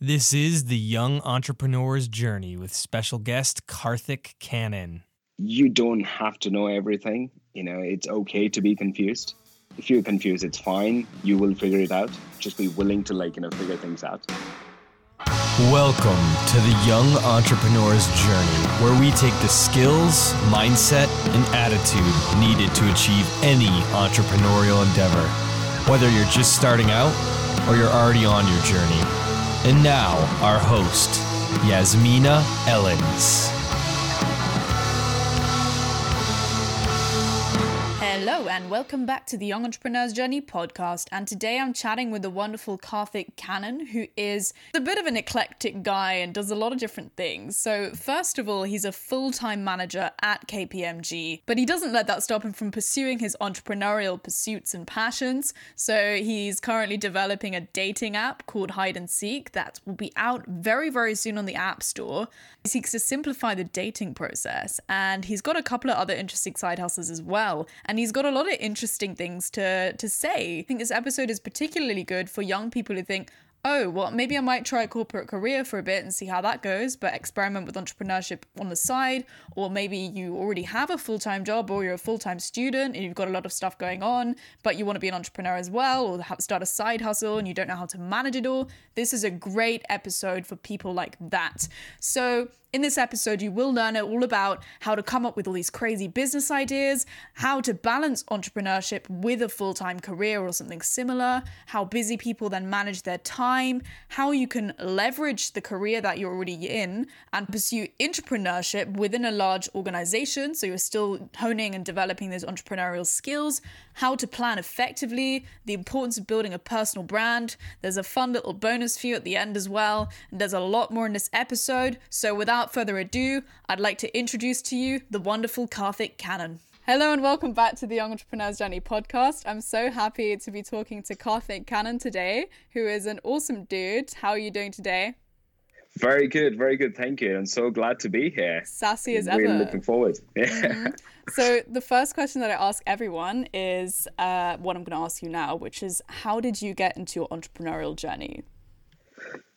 This is the Young Entrepreneur's Journey with special guest Karthic Kannan. You don't have to know everything. You know, it's okay to be confused. If you're confused, it's fine. You will figure it out. Just be willing to, like, you know, figure things out. Welcome to the Young Entrepreneur's Journey, where we take the skills, mindset, and attitude needed to achieve any entrepreneurial endeavor, whether you're just starting out or you're already on your journey. And now, our host, Yasmina Ellins. Hello, and welcome back to the Young Entrepreneur's Journey podcast. And today I'm chatting with the wonderful Karthic Kannan, who is a bit of an eclectic guy and does a lot of different things. So, first of all, he's a full time manager at KPMG, but he doesn't let that stop him from pursuing his entrepreneurial pursuits and passions. So, he's currently developing a dating app called Hide and Seek that will be out very, very soon on the App Store. He seeks to simplify the dating process, and he's got a couple of other interesting side hustles as well. And he's got a lot of interesting things to to say. I think this episode is particularly good for young people who think, oh, well, maybe I might try a corporate career for a bit and see how that goes, but experiment with entrepreneurship on the side. Or maybe you already have a full time job or you're a full time student and you've got a lot of stuff going on, but you want to be an entrepreneur as well or start a side hustle and you don't know how to manage it all. This is a great episode for people like that. So, in this episode, you will learn all about how to come up with all these crazy business ideas, how to balance entrepreneurship with a full time career or something similar, how busy people then manage their time, how you can leverage the career that you're already in and pursue entrepreneurship within a large organization. So you're still honing and developing those entrepreneurial skills, how to plan effectively, the importance of building a personal brand. There's a fun little bonus for you at the end as well. And there's a lot more in this episode. So without further ado, I'd like to introduce to you the wonderful Karthic Kannan. Hello and welcome back to the Young Entrepreneur's Journey podcast. I'm so happy to be talking to Karthic Kannan today, who is an awesome dude. How are you doing today? Very good, very good. Thank you. I'm so glad to be here. Sassy as really ever. Really looking forward. Yeah. Mm-hmm. So the first question that I ask everyone is uh, what I'm going to ask you now, which is how did you get into your entrepreneurial journey?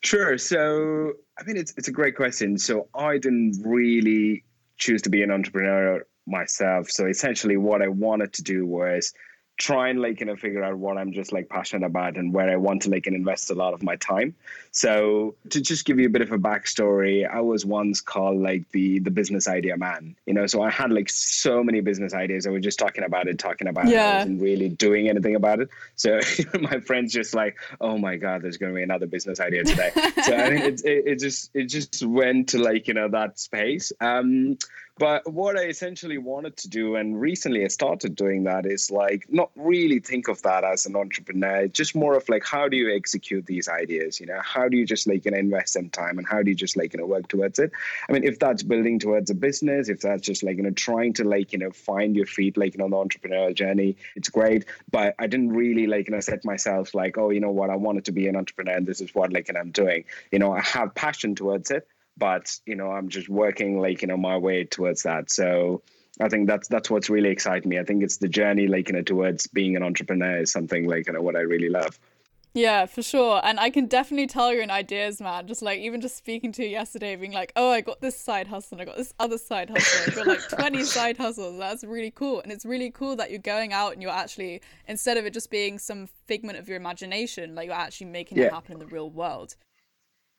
Sure. So, I mean, it's it's a great question. So, I didn't really choose to be an entrepreneur myself. So, essentially, what I wanted to do was try and like you know figure out what I'm just like passionate about and where I want to like and invest a lot of my time. So to just give you a bit of a backstory, I was once called like the the business idea man. You know, so I had like so many business ideas. I was just talking about it, talking about Yeah. it. I wasn't really doing anything about it. So my friends just like, oh my god, there's going to be another business idea today. so I think it, it, it just it just went to like you know that space. Um, but what I essentially wanted to do, and recently I started doing that, is like not really think of that as an entrepreneur, just more of like how do you execute these ideas? You know, how do you just like you know invest some time, and how do you just like you know work towards it? I mean, if that's building towards a business, if that's just like you know trying to like you know find your feet like you know on the entrepreneurial journey, it's great. But I didn't really like you know set myself like oh you know what I wanted to be an entrepreneur, and this is what like and I'm doing. You know, I have passion towards it but you know i'm just working like you know my way towards that so i think that's that's what's really exciting me i think it's the journey like you know towards being an entrepreneur is something like you know what i really love Yeah, for sure. And I can definitely tell you're in ideas, man. Just like even just speaking to you yesterday, being like, oh, I got this side hustle, and I got this other side hustle. I've got like 20 side hustles. That's really cool. And it's really cool that you're going out and you're actually, instead of it just being some figment of your imagination, like you're actually making it happen in the real world.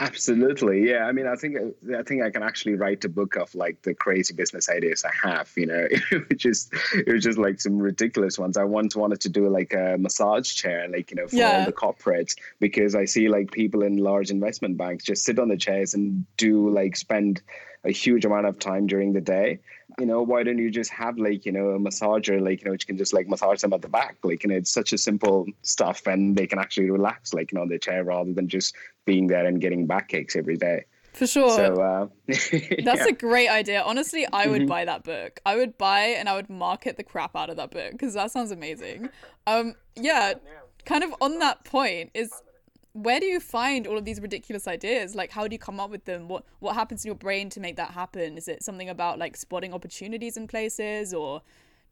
Absolutely yeah. I mean i think i think i can actually write a book of like the crazy business ideas i have you know which is it was just like some ridiculous ones. I once wanted to do like a massage chair like you know for Yeah. all the corporates because i see like people in large investment banks just sit on the chairs and do like spend a huge amount of time during the day you know why don't you just have like you know a massager like you know which can just like massage them at the back like you know it's such a simple stuff and they can actually relax like you know on their chair rather than just being there and getting backaches every day For sure. so uh That's yeah. a great idea. Honestly, I would Mhm. buy that book. I would buy and I would market the crap out of that book because that sounds amazing. Um, yeah, kind of on that point is where do you find all of these ridiculous ideas? Like, how do you come up with them? What what happens in your brain to make that happen? Is it something about like spotting opportunities in places, or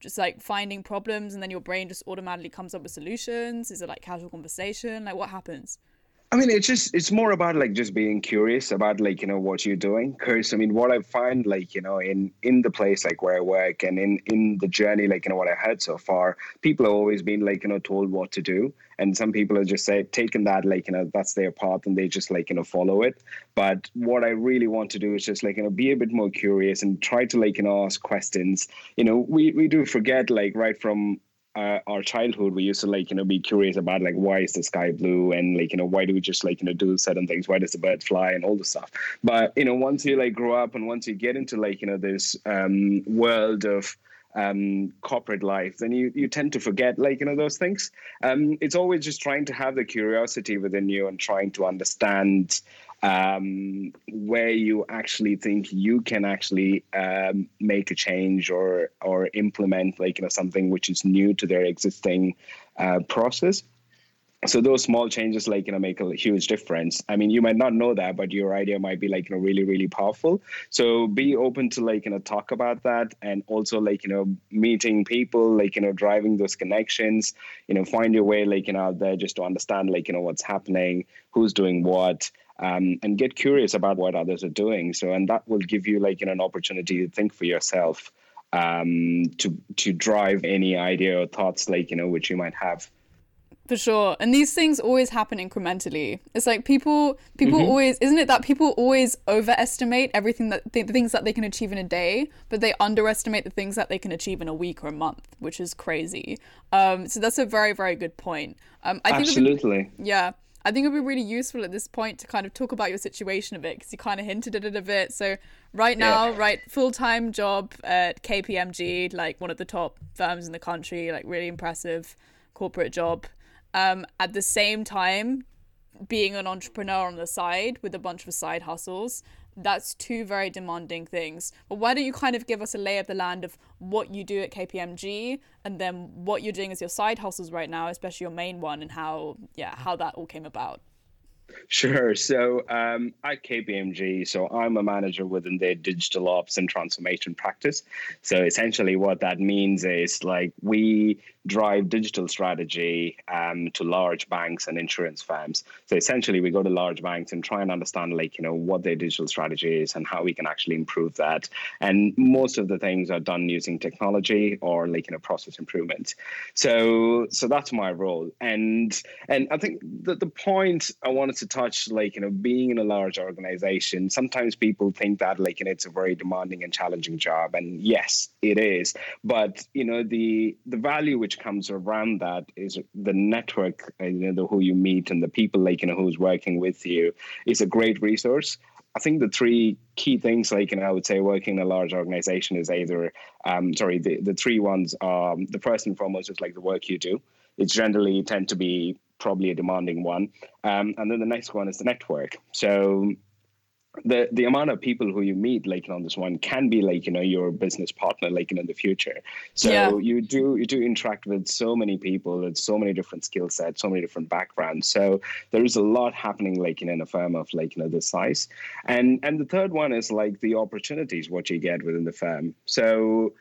just like finding problems and then your brain just automatically comes up with solutions? Is it like casual conversation? Like, what happens? I mean, it's just it's more about like just being curious about like you know what you're doing. Because I mean, what I find like you know in in the place like where I work and in in the journey like you know what I heard so far, people have always been like you know told what to do, and some people have just say taken that like you know that's their path and they just like you know follow it. But what I really want to do is just like you know be a bit more curious and try to like you know ask questions. You know, we we do forget like right from uh, our childhood we used to like you know be curious about like why is the sky blue? And like you know why do we just like you know do certain things? Why does the bird fly? And all the stuff. But you know once you like grow up and once you get into like you know this um, world of um, corporate life, then you, you tend to forget like you know those things. Um, it's always just trying to have the curiosity within you and trying to understand um, where you actually think you can actually um, make a change or or implement like you know something which is new to their existing uh, process. So those small changes like you know make a huge difference. I mean you might not know that but your idea might be like you know really really powerful. So be open to like you know talk about that and also like you know meeting people like you know driving those connections you know find your way like you know out there just to understand like you know what's happening who's doing what um, and get curious about what others are doing so and that will give you like you know an opportunity to think for yourself um, to to drive any idea or thoughts like you know which you might have for sure. And these things always happen incrementally. It's like people people mm-hmm. always isn't it that people always overestimate everything that the things that they can achieve in a day, but they underestimate the things that they can achieve in a week or a month, which is crazy. Um so that's a very very good point. Um I think Absolutely. Be, yeah. I think it would be really useful at this point to kind of talk about your situation a bit because you kind of hinted at it a bit. So right now, yeah. right, full time job at KPMG, like one of the top firms in the country, like really impressive corporate job um, at the same time being an entrepreneur on the side with a bunch of side hustles that's two very demanding things. But why don't you kind of give us a lay of the land of what you do at kpmg and then what you're doing as your side hustles right now especially your main one and how yeah how that all came about Sure. So um, at KPMG, so I'm a manager within their digital ops and transformation practice. So essentially, what that means is like we drive digital strategy um, to large banks and insurance firms. So essentially, we go to large banks and try and understand, like, you know, what their digital strategy is and how we can actually improve that. And most of the things are done using technology or like, you know, process improvement. So, so that's my role. And and I think that the point I wanted to touch, like, you know, being in a large organization, sometimes people think that, like, you know, it's a very demanding and challenging job. And yes, it is. But, you know, the the value which comes around that is the network, uh, you know, the, who you meet and the people like you know who's working with you is a great resource. I think the three key things, like, and I would say working in a large organization is either, um, sorry, the, the three ones are um, the first and foremost is like the work you do. It's generally tend to be probably a demanding one. Um, and then the next one is the network. So the the amount of people who you meet like on this one can be like you know your business partner like in the future so yeah. you do you do interact with so many people with so many different skill sets so many different backgrounds so there is a lot happening like in a firm of like you know this size and and the third one is like the opportunities what you get within the firm so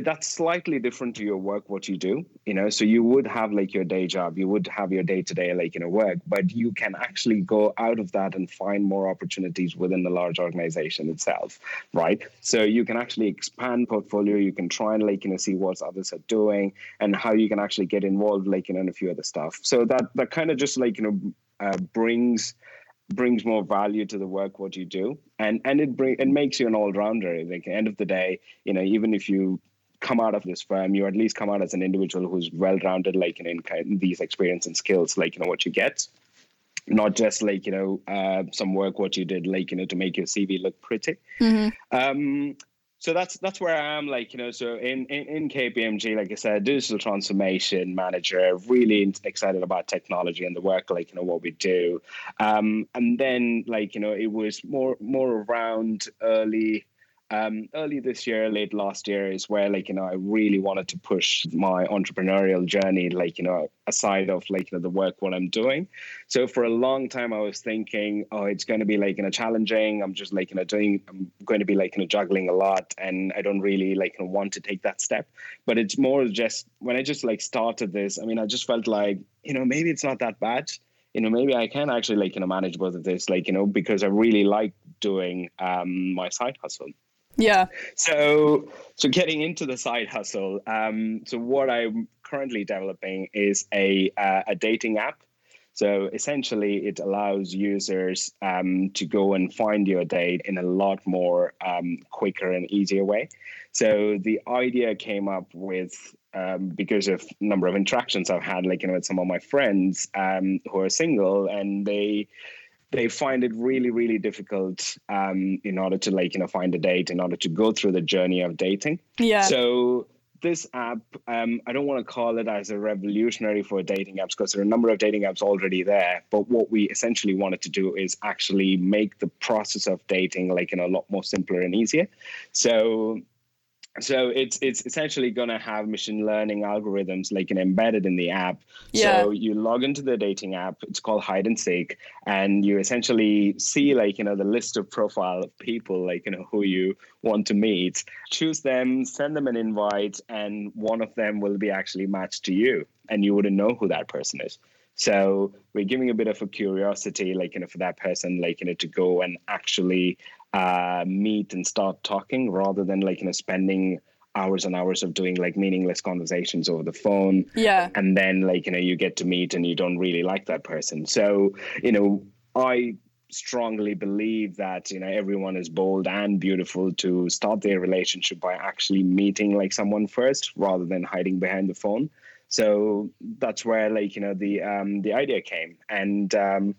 that's slightly different to your work what you do you know? So you would have like your day job you would have your day to day like you know work but you can actually go out of that and find more opportunities within the large organization itself right? So you can actually expand portfolio you can try and like you know see what others are doing and how you can actually get involved like you know in a few other stuff. So that that kind of just like you know uh, brings brings more value to the work what you do. And and it bring it makes you an all-rounder like at the end of the day you know even if you come out of this firm, you at least come out as an individual who's well rounded, like in, in these experience and skills, like you know what you get, not just like you know uh, some work what you did, like you know to make your CV look pretty. Mm-hmm. Um, so that's that's where I am. Like you know, so in, in in KPMG, like I said, digital transformation manager, really excited about technology and the work, like you know what we do. Um, and then like you know, it was more more around early um, early this year, late last year, is where like you know I really wanted to push my entrepreneurial journey, like you know aside of like you know the work what I'm doing. So for a long time, I was thinking, oh, it's going to be like you know challenging. I'm just like you know doing. I'm going to be like you know juggling a lot, and I don't really like you know, want to take that step. But it's more just when I just like started this. I mean, I just felt like you know maybe it's not that bad you know, maybe I can actually like, you know, manage both of this, like, you know, because I really like doing um, my side hustle. Yeah. So, so getting into the side hustle. Um, so what I'm currently developing is a uh, a dating app. So essentially, it allows users um, to go and find your date in a lot more um, quicker and easier way. So the idea came up with um, because of number of interactions I've had, like you know, with some of my friends um, who are single, and they they find it really really difficult um, in order to like you know find a date in order to go through the journey of dating. Yeah. So this app um, i don't want to call it as a revolutionary for dating apps because there are a number of dating apps already there but what we essentially wanted to do is actually make the process of dating like in a lot more simpler and easier. So so it's it's essentially going to have machine learning algorithms like an embedded in the app. Yeah. so you log into the dating app it's called hide and seek and you essentially see like you know the list of profile of people like you know who you want to meet. Choose them send them an invite and one of them will be actually matched to you and you wouldn't know who that person is so we're giving a bit of a curiosity, like you know, for that person, like you know, to go and actually uh, meet and start talking rather than like you know spending hours and hours of doing like meaningless conversations over the phone. Yeah. And then like you know you get to meet and you don't really like that person. So you know I strongly believe that you know everyone is bold and beautiful to start their relationship by actually meeting like someone first rather than hiding behind the phone so that's where like you know the um the idea came. And um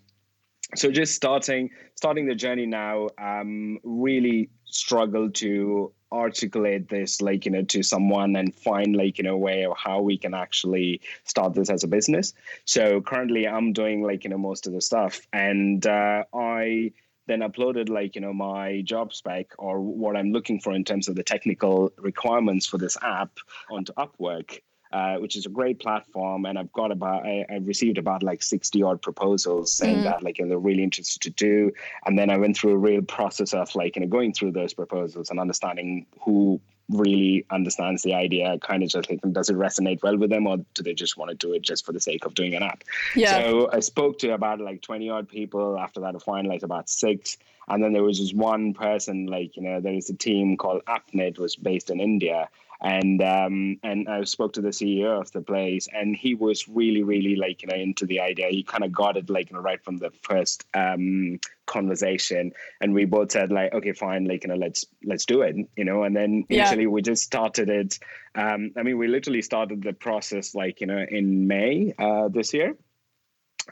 so just starting starting the journey now um really struggle to articulate this like you know to someone and find like you know way of how we can actually start this as a business. So currently i'm doing like you know most of the stuff. And uh, i then uploaded like you know my job spec or what i'm looking for in terms of the technical requirements for this app onto upwork uh, which is a great platform. And I've got about, I, have received about like 60 odd proposals saying mm. that like, you know, they're really interested to do. And then I went through a real process of like, you know, going through those proposals and understanding who really understands the idea, kind of just like, does it resonate well with them or do they just want to do it just for the sake of doing an app? Yeah. So I spoke to about like 20 odd people. After that, I finalized about six. And then there was just one person, like, you know, there is a team called AppNet, was based in India and um, and I spoke to the CEO of the place, and he was really, really like you know into the idea. He kind of got it like you know right from the first um, conversation, and we both said like, okay, fine, like you know, let's let's do it, you know. And then initially yeah. we just started it. Um, I mean, we literally started the process like you know in May uh, this year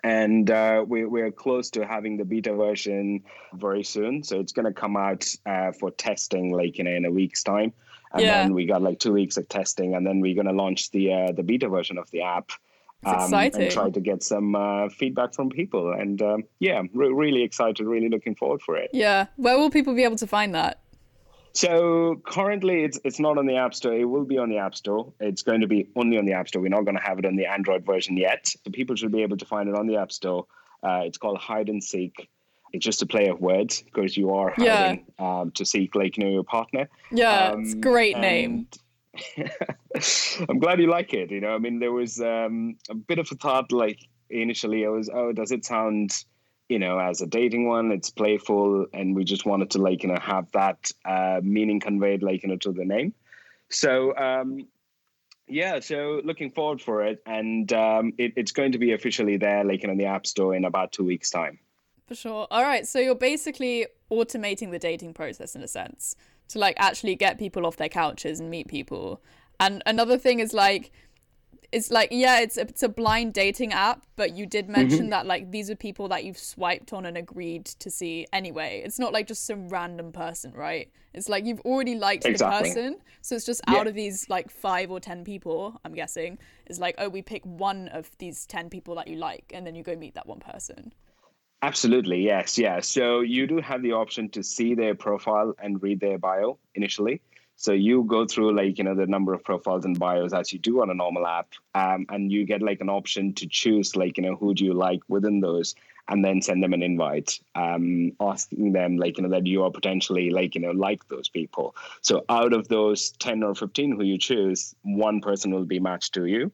and uh, we, we're close to having the beta version very soon so it's going to come out uh, for testing like you know in a week's time and yeah. then we got like two weeks of testing, and then we're gonna launch the uh, the beta version of the app. Um, and try to get some uh, feedback from people. And um, yeah, re- really excited, really looking forward for it. Yeah, where will people be able to find that? So currently, it's it's not on the App Store. It will be on the App Store. It's going to be only on the App Store. We're not going to have it on the Android version yet. So people should be able to find it on the App Store. Uh, it's called Hide and Seek it's just a play of words because you are yeah. um, to seek like you know your partner. Yeah, um, it's great name. I'm glad you like it. You know, I mean, there was um, a bit of a thought like initially. I was, oh, does it sound, you know, as a dating one? It's playful, and we just wanted to like you know have that uh, meaning conveyed like you know to the name. So um, yeah, so looking forward for it, and um, it, it's going to be officially there, like in the App Store, in about two weeks' time. For sure. All right. So you're basically automating the dating process in a sense to like actually get people off their couches and meet people. And another thing is like, it's like yeah, it's a, it's a blind dating app, but you did mention mm-hmm. that like these are people that you've swiped on and agreed to see anyway. It's not like just some random person, right? It's like you've already liked exactly. the person, so it's just yeah. out of these like five or ten people, I'm guessing, is like oh we pick one of these ten people that you like, and then you go meet that one person. Absolutely, yes, yeah. So you do have the option to see their profile and read their bio initially. So you go through like you know the number of profiles and bios as you do on a normal app, um, and you get like an option to choose like you know who do you like within those, and then send them an invite, um, asking them like you know that you are potentially like you know like those people. So out of those ten or fifteen who you choose, one person will be matched to you,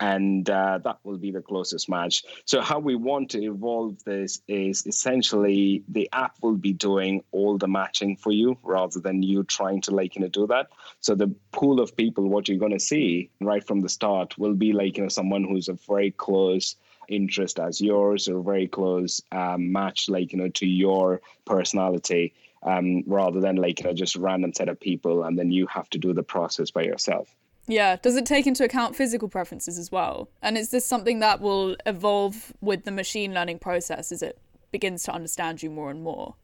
and uh, that will be the closest match. So how we want to evolve this is essentially the app will be doing all the matching for you rather than you trying to like you know do that. So the pool of people, what you're going to see right from the start, will be like you know someone who's a very close interest as yours or very close um, match like you know to your personality um, rather than like you know just random set of people and then you have to do the process by yourself yeah. Does it take into account physical preferences as well? And is this something that will evolve with the machine learning process as it begins to understand you more and more?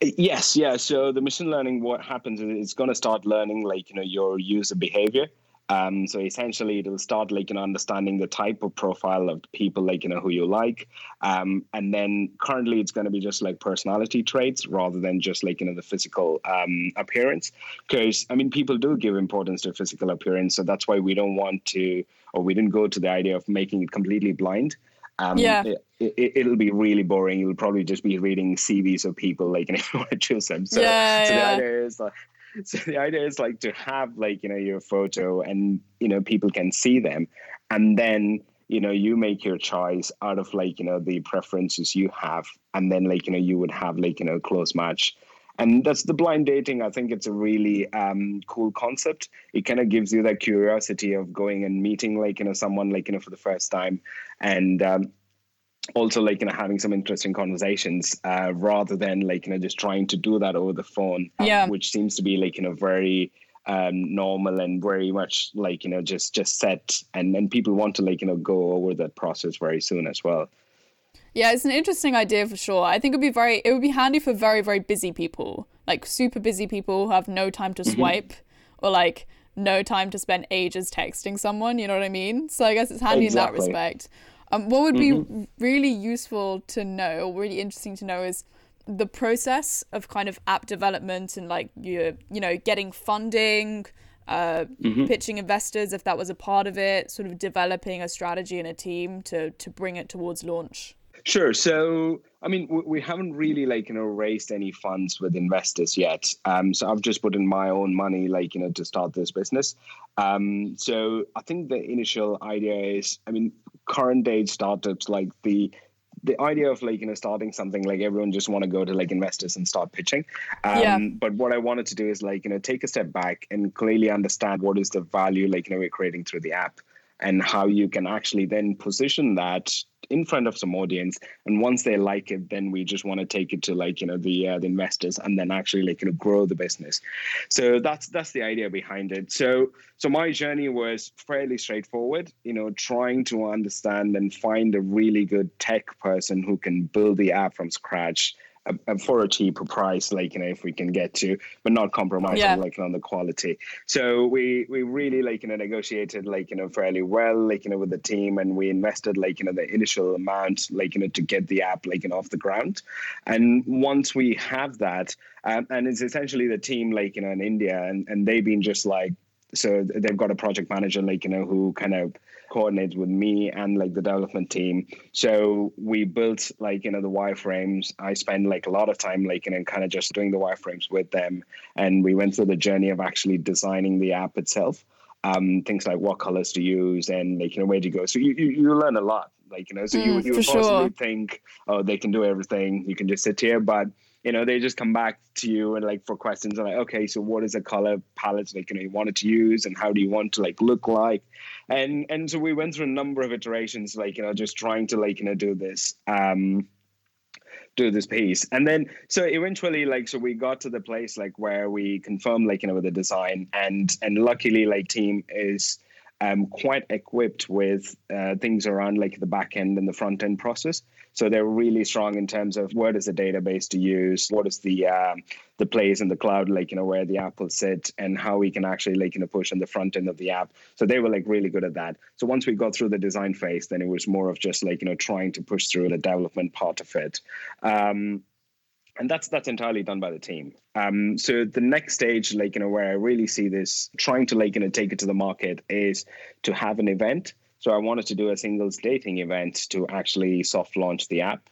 Yes, yeah. So the machine learning, what happens is it's going to start learning like you know your user behavior. Um, so essentially, it'll start like you know understanding the type of profile of people like you know who you like, um, and then currently it's going to be just like personality traits rather than just like you know the physical um, appearance. Because I mean, people do give importance to physical appearance, so that's why we don't want to, or we didn't go to the idea of making it completely blind. Um, yeah. It, will it, be really boring. You'll probably just be reading CVs of people, like, and if you want to choose them. So, yeah, so yeah. the idea is like, so the idea is like to have like you know your photo and you know people can see them. And then you know you make your choice out of like you know the preferences you have. And then like you know you would have like you know close match. And that's the blind dating. I think it's a really um, cool concept. It kind of gives you that curiosity of going and meeting like you know someone like you know for the first time. And um, also like you know having some interesting conversations uh, rather than like you know just trying to do that over the phone um, yeah. which seems to be like you know very um, normal and very much like you know just just set and and people want to like you know go over that process very soon as well yeah it's an interesting idea for sure i think it would be very it would be handy for very very busy people like super busy people who have no time to mm-hmm. swipe mm-hmm. or like no time to spend ages texting someone you know what i mean so i guess it's handy exactly. in that respect um, what would mm-hmm. be really useful to know, or really interesting to know, is the process of kind of app development and like you you know getting funding, uh, mm-hmm. pitching investors if that was a part of it, sort of developing a strategy and a team to to bring it towards launch. Sure. So, I mean, we haven't really like you know raised any funds with investors yet. Um, so I've just put in my own money, like you know, to start this business. Um, so I think the initial idea is, I mean, current day startups like the the idea of like you know starting something like everyone just want to go to like investors and start pitching um, yeah. but what i wanted to do is like you know take a step back and clearly understand what is the value like you know we're creating through the app and how you can actually then position that in front of some audience. And once they like it then we just want to take it to like you know the uh, the investors and then actually like you know grow the business. So that's that's the idea behind it. So so my journey was fairly straightforward you know trying to understand and find a really good tech person who can build the app from scratch for a cheaper price, like you know, if we can get to, but not compromising yeah. like on the quality. So we we really like you know negotiated like you know fairly well, like you know with the team, and we invested like you know the initial amount like you know to get the app like you know off the ground. And once we have that, um, and it's essentially the team like you know in India, and and they've been just like so they've got a project manager like you know who kind of coordinates with me and like the development team. So we built like you know the wireframes. I spent like a lot of time like you know kind of just doing the wireframes with them. And we went through the journey of actually designing the app itself. Um, things like what colors to use and like you know where to go. So you, you, you learn a lot like you know so mm, you, you would possibly sure. think oh they can do everything. You can just sit here. But you know they just come back to you and like for questions like okay so what is the color palette like you know you wanted to use and how do you want to like look like? And and so we went through a number of iterations like you know just trying to like you know do this um do this piece. And then so eventually like so we got to the place like where we confirmed like you know with the design and and luckily like team is um, quite equipped with uh, things around like the back end and the front end process. So they're really strong in terms of what is the database to use, what is the um, the place in the cloud, like you know where the app will sit, and how we can actually like you know push on the front end of the app. So they were like really good at that. So once we got through the design phase, then it was more of just like you know trying to push through the development part of it. Um, and that's that's entirely done by the team. Um, so the next stage, like you know, where I really see this trying to like you know take it to the market is to have an event. So I wanted to do a singles dating event to actually soft launch the app.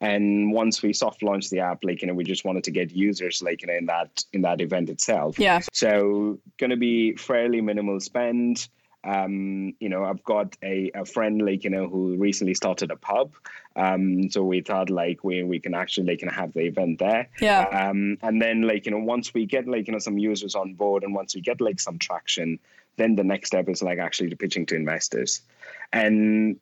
And once we soft launch the app, like you know, we just wanted to get users like you know in that in that event itself. Yeah. So going to be fairly minimal spend. Um, you know, I've got a, a friend like you know who recently started a pub. Um, so we thought like we we can actually like know, have the event there. Yeah. Um, and then like you know once we get like you know some users on board and once we get like some traction, then the next step is like actually pitching to investors. And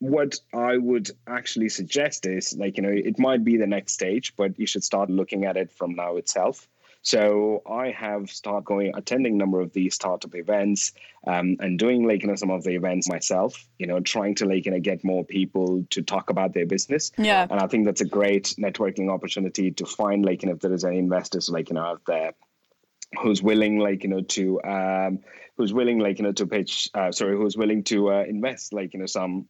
what I would actually suggest is like you know it might be the next stage, but you should start looking at it from now itself. So I have started going attending a number of these startup events um, and doing like you know some of the events myself. You know, trying to like you know get more people to talk about their business. Yeah. And I think that's a great networking opportunity to find like you know if there is any investors like you know out there who's willing like you know to um who's willing like you know to pitch uh, sorry who's willing to uh, invest like you know some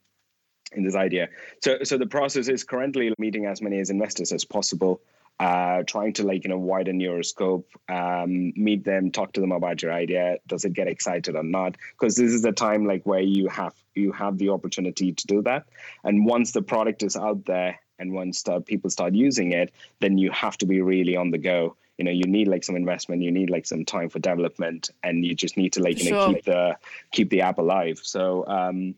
in this idea so so the process is currently meeting as many as investors as possible uh, trying to like you know widen your scope um, meet them talk to them about your idea. Does it get excited or not? Because this is the time like where you have you have the opportunity to do that. And once the product is out there and once uh, people start using it then you have to be really on the go. You know you need like some investment. You need like some time for development. And you just need to like you know keep the keep the app alive. So um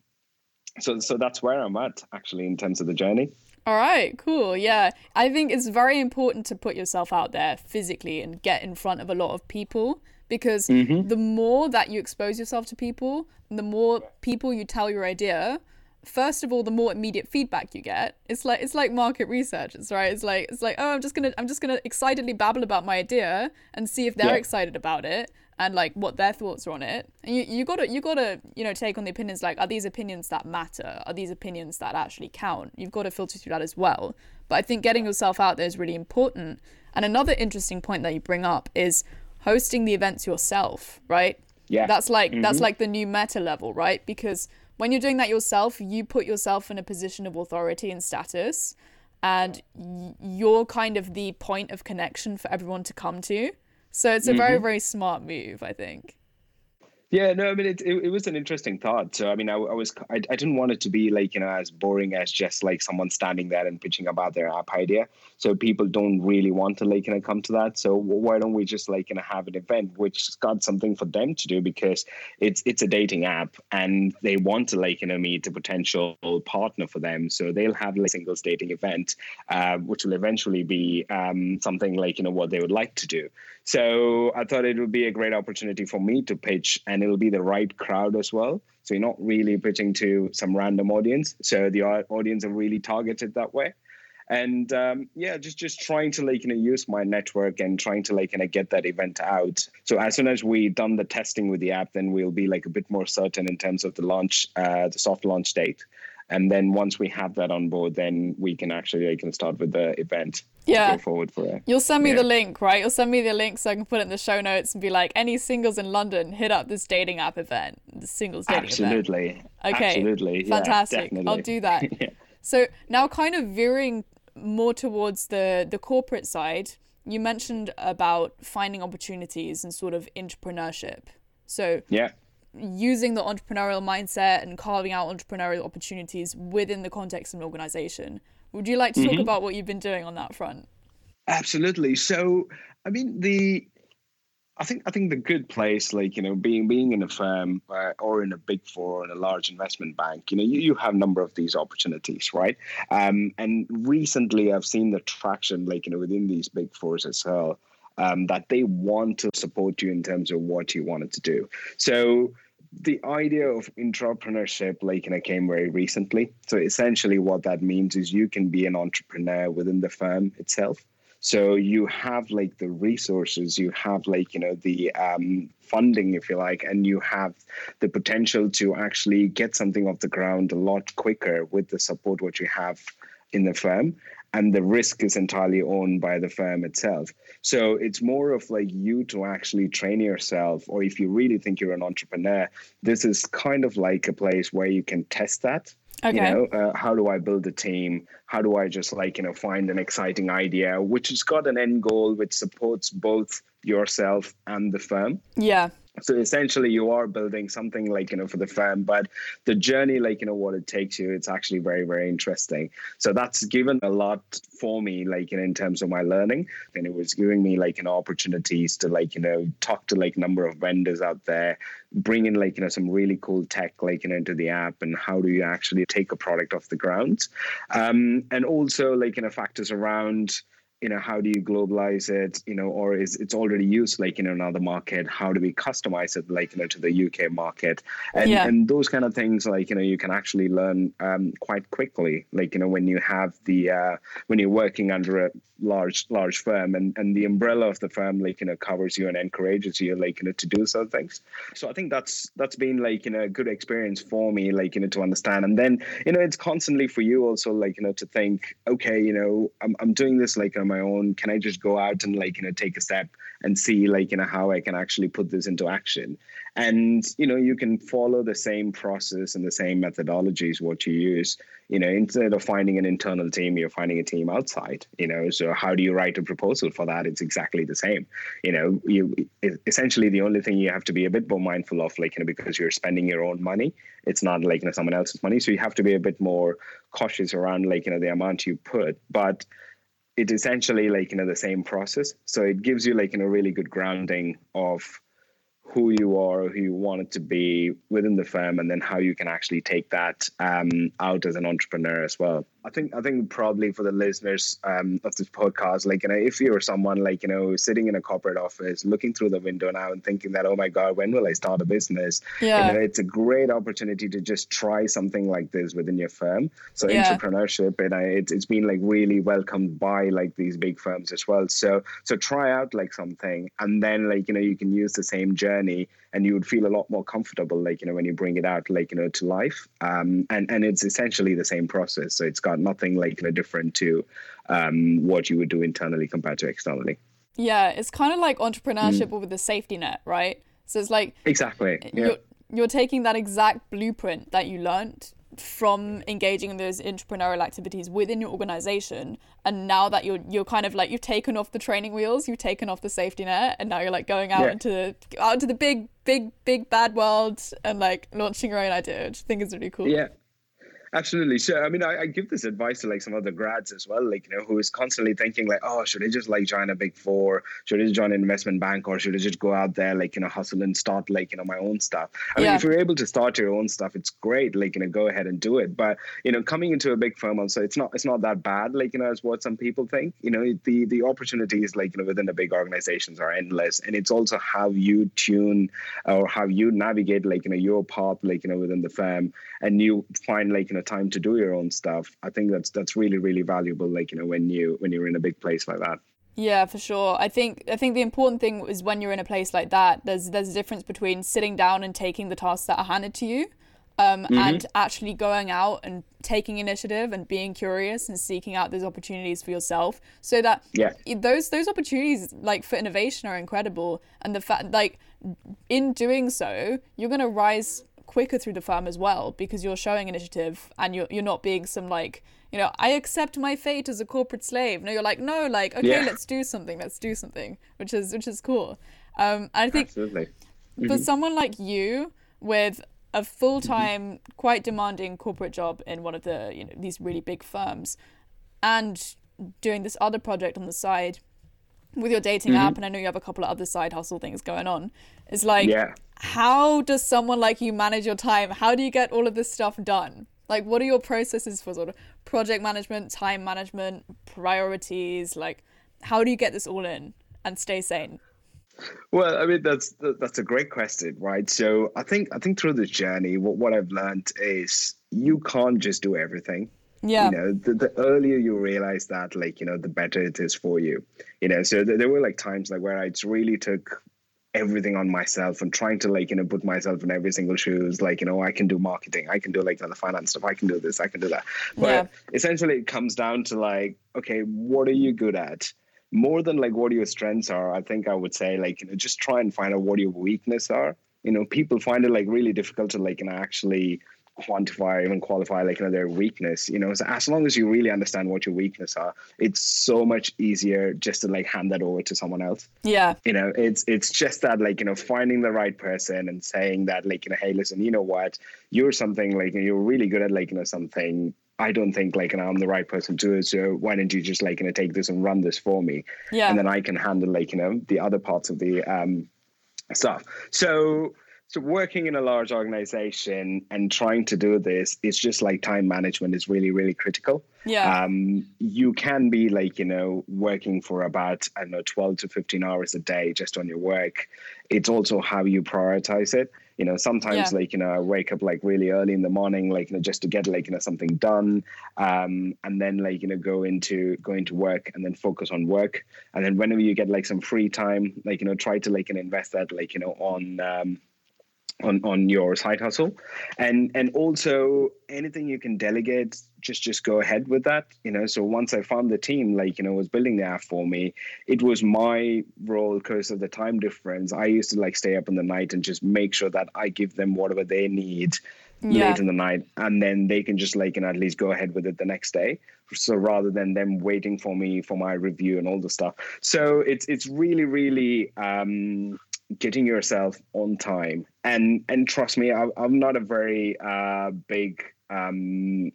so so that's where i'm at actually in terms of the journey All right, cool. Yeah. I think it's very important to put yourself out there physically and get in front of a lot of people because mm-hmm. the more that you expose yourself to people, the more people you tell your idea, first of all, the more immediate feedback you get. It's like it's like market research, it's right. It's like it's like, oh, I'm just gonna I'm just gonna excitedly babble about my idea and see if they're Yeah. excited about it and like what their thoughts are on it. And you, you gotta you gotta, you know, take on the opinions like, are these opinions that matter? Are these opinions that actually count? You've got to filter through that as well. But I think getting yourself out there is really important. And another interesting point that you bring up is hosting the events yourself, right? Yeah. That's like that's mm-hmm. like the new meta level, right? Because when you're doing that yourself, you put yourself in a position of authority and status, and you're kind of the point of connection for everyone to come to. So it's a very mm-hmm. very smart move, I think. Yeah, no, I mean it, it. It was an interesting thought. So I mean, I, I was I, I didn't want it to be like you know as boring as just like someone standing there and pitching about their app idea. So people don't really want to like you know come to that. So why don't we just like you know have an event which's got something for them to do because it's it's a dating app and they want to like you know meet a potential partner for them. So they'll have like a singles dating event, uh, which will eventually be um, something like you know what they would like to do. So I thought it would be a great opportunity for me to pitch, and it'll be the right crowd as well. So you're not really pitching to some random audience. So the audience are really targeted that way. And um, yeah, just just trying to like you know use my network and trying to like you know get that event out. So as soon as we done the testing with the app, then we'll be like a bit more certain in terms of the launch, uh, the soft launch date. And then once we have that on board, then we can actually like, can start with the event. Yeah. Go forward for it. You'll send me Yeah. the link, right? You'll send me the link so I can put it in the show notes and be like, any singles in London, hit up this dating app event, the singles dating event. Absolutely. Okay. Absolutely. Yeah, Fantastic. I'll do that. Yeah. So now kind of veering more towards the the corporate side, you mentioned about finding opportunities and sort of entrepreneurship. So Yeah. Using the entrepreneurial mindset and carving out entrepreneurial opportunities within the context of an organization. Would you like to talk about what you've been doing on that front? Absolutely. So, I mean, the I think I think the good place, like you know, being being in a firm uh, or in a big four or in a large investment bank, you know, you, you have a number of these opportunities, right? Um, and recently, I've seen the traction, like you know, within these big fours as well, um, that they want to support you in terms of what you wanted to do. So the idea of entrepreneurship like you know came very recently. So essentially what that means is you can be an entrepreneur within the firm itself. So you have like the resources you have like you know the um, funding if you like and you have the potential to actually get something off the ground a lot quicker with the support what you have in the firm and the risk is entirely owned by the firm itself so it's more of like you to actually train yourself or if you really think you're an entrepreneur this is kind of like a place where you can test that Okay. you know uh, how do i build a team how do i just like you know find an exciting idea which has got an end goal which supports both yourself and the firm Yeah. So essentially you are building something like you know for the firm but the journey like you know what it takes you it's actually very very interesting. So that's given a lot for me like you know, in terms of my learning. And it was giving me like you know opportunities to like you know talk to like number of vendors out there bring in like you know some really cool tech like you know into the app and how do you actually take a product off the ground. Um, and also like you know factors around you know how do you globalize it you know or is it's already used like in another market how do we customize it like you know to the uk market and yeah. and those kind of things like you know you can actually learn um, quite quickly like you know when you have the uh, when you're working under a large large firm and and the umbrella of the firm like you know covers you and encourages you like you know to do certain things so i think that's that's been like you know a good experience for me like you know to understand and then you know it's constantly for you also like you know to think okay you know i'm, I'm doing this like on my own can i just go out and like you know take a step and see like you know how i can actually put this into action? And you know you can follow the same process and the same methodologies what you use. You know instead of finding an internal team you're finding a team outside you know? So how do you write a proposal for that? It's exactly the same. You know you essentially the only thing you have to be a bit more mindful of like you know because you're spending your own money it's not like you know someone else's money. So you have to be a bit more cautious around like you know the amount you put. But it's essentially like you know the same process so it gives you like you know really good grounding of who you are, who you want it to be within the firm, and then how you can actually take that um, out as an entrepreneur as well. I think I think probably for the listeners um, of this podcast, like you know, if you're someone like you know sitting in a corporate office, looking through the window now and thinking that, oh my god, when will I start a business? Yeah, you know, it's a great opportunity to just try something like this within your firm. So yeah. entrepreneurship, and it, it's been like really welcomed by like these big firms as well. So so try out like something, and then like you know you can use the same journey and you would feel a lot more comfortable like you know when you bring it out like you know to life um, and and it's essentially the same process so it's got nothing like you know different to um, what you would do internally compared to externally yeah it's kind of like entrepreneurship mm. with a safety net right so it's like exactly yeah. you're, you're taking that exact blueprint that you learned from engaging in those entrepreneurial activities within your organization and now that you're you're kind of like you've taken off the training wheels you've taken off the safety net and now you're like going out yeah. into the out into the big big big bad world and like launching your own idea which i think is really cool yeah Absolutely. So, I mean, I, I, give this advice to like some other grads as well, like, you know, who is constantly thinking like, oh, should I just like join a big four? Should I just join an investment bank or should I just go out there, like, you know, hustle and start like, you know, my own stuff? I yeah. mean, if you're able to start your own stuff, it's great. Like, you know, go ahead and do it. But, you know, coming into a big firm also, it's not, it's not that bad, like, you know, as what some people think, you know, the, the opportunities like, you know, within the big organizations are endless. And it's also how you tune or how you navigate, like, you know, your path, like, you know, within the firm and you find like, you know, time to do your own stuff i think that's that's really really valuable like you know when you when you're in a big place like that yeah for sure i think i think the important thing is when you're in a place like that there's there's a difference between sitting down and taking the tasks that are handed to you um, mm-hmm. and actually going out and taking initiative and being curious and seeking out those opportunities for yourself so that yeah. those those opportunities like for innovation are incredible and the fact like in doing so you're going to rise quicker through the firm as well because you're showing initiative and you're you're not being some like you know I accept my fate as a corporate slave. No, you're like no, like okay, yeah. let's do something, let's do something, which is which is cool. Um, I think Absolutely. Mm-hmm. for someone like you with a full time, mm-hmm. quite demanding corporate job in one of the you know these really big firms, and doing this other project on the side with your dating mm-hmm. app, and I know you have a couple of other side hustle things going on. It's like yeah how does someone like you manage your time? How do you get all of this stuff done? Like, what are your processes for sort of project management, time management, priorities? Like, how do you get this all in and stay sane? Well, I mean that's that's a great question, right? So I think I think through this journey, what what I've learned is you can't just do everything. Yeah. You know, the, the earlier you realize that, like you know, the better it is for you. You know, so th- there were like times like where I really took everything on myself and trying to like you know put myself in every single shoes like you know i can do marketing i can do like the finance stuff i can do this i can do that but yeah. essentially it comes down to like okay what are you good at more than like what your strengths are i think i would say like you know just try and find out what your weakness are you know people find it like really difficult to like you know actually quantify or even qualify like you know weakness you know so as long as you really understand what your weakness are it's so much easier just to like hand that over to someone else yeah you know it's it's just that like you know finding the right person and saying that like you know hey listen you know what you're something like you're really good at like you know something I don't think like and I'm the right person to do it. So why don't you just like you know take this and run this for me? Yeah. And then I can handle like you know the other parts of the um stuff. So so working in a large organization and trying to do this it's just like time management is really really critical. Yeah. Um, you can be like you know working for about i don't know 12 to 15 hours a day just on your work. It's also how you prioritize it. You know sometimes Yeah. like you know i wake up like really early in the morning like you know just to get like you know something done um, and then like you know go into go into work and then focus on work. And then whenever you get like some free time like you know try to like invest that like you know on um, on on your side hustle. And and also anything you can delegate just just go ahead with that you know? So once i found the team like you know was building the app for me it was my role because of the time difference. I used to like stay up in the night and just make sure that i give them whatever they need Yeah. late in the night. And then they can just like you know at least go ahead with it the next day. So rather than them waiting for me for my review and all the stuff. So it's it's really really um getting yourself on time. And and trust me I, i'm not a very uh big um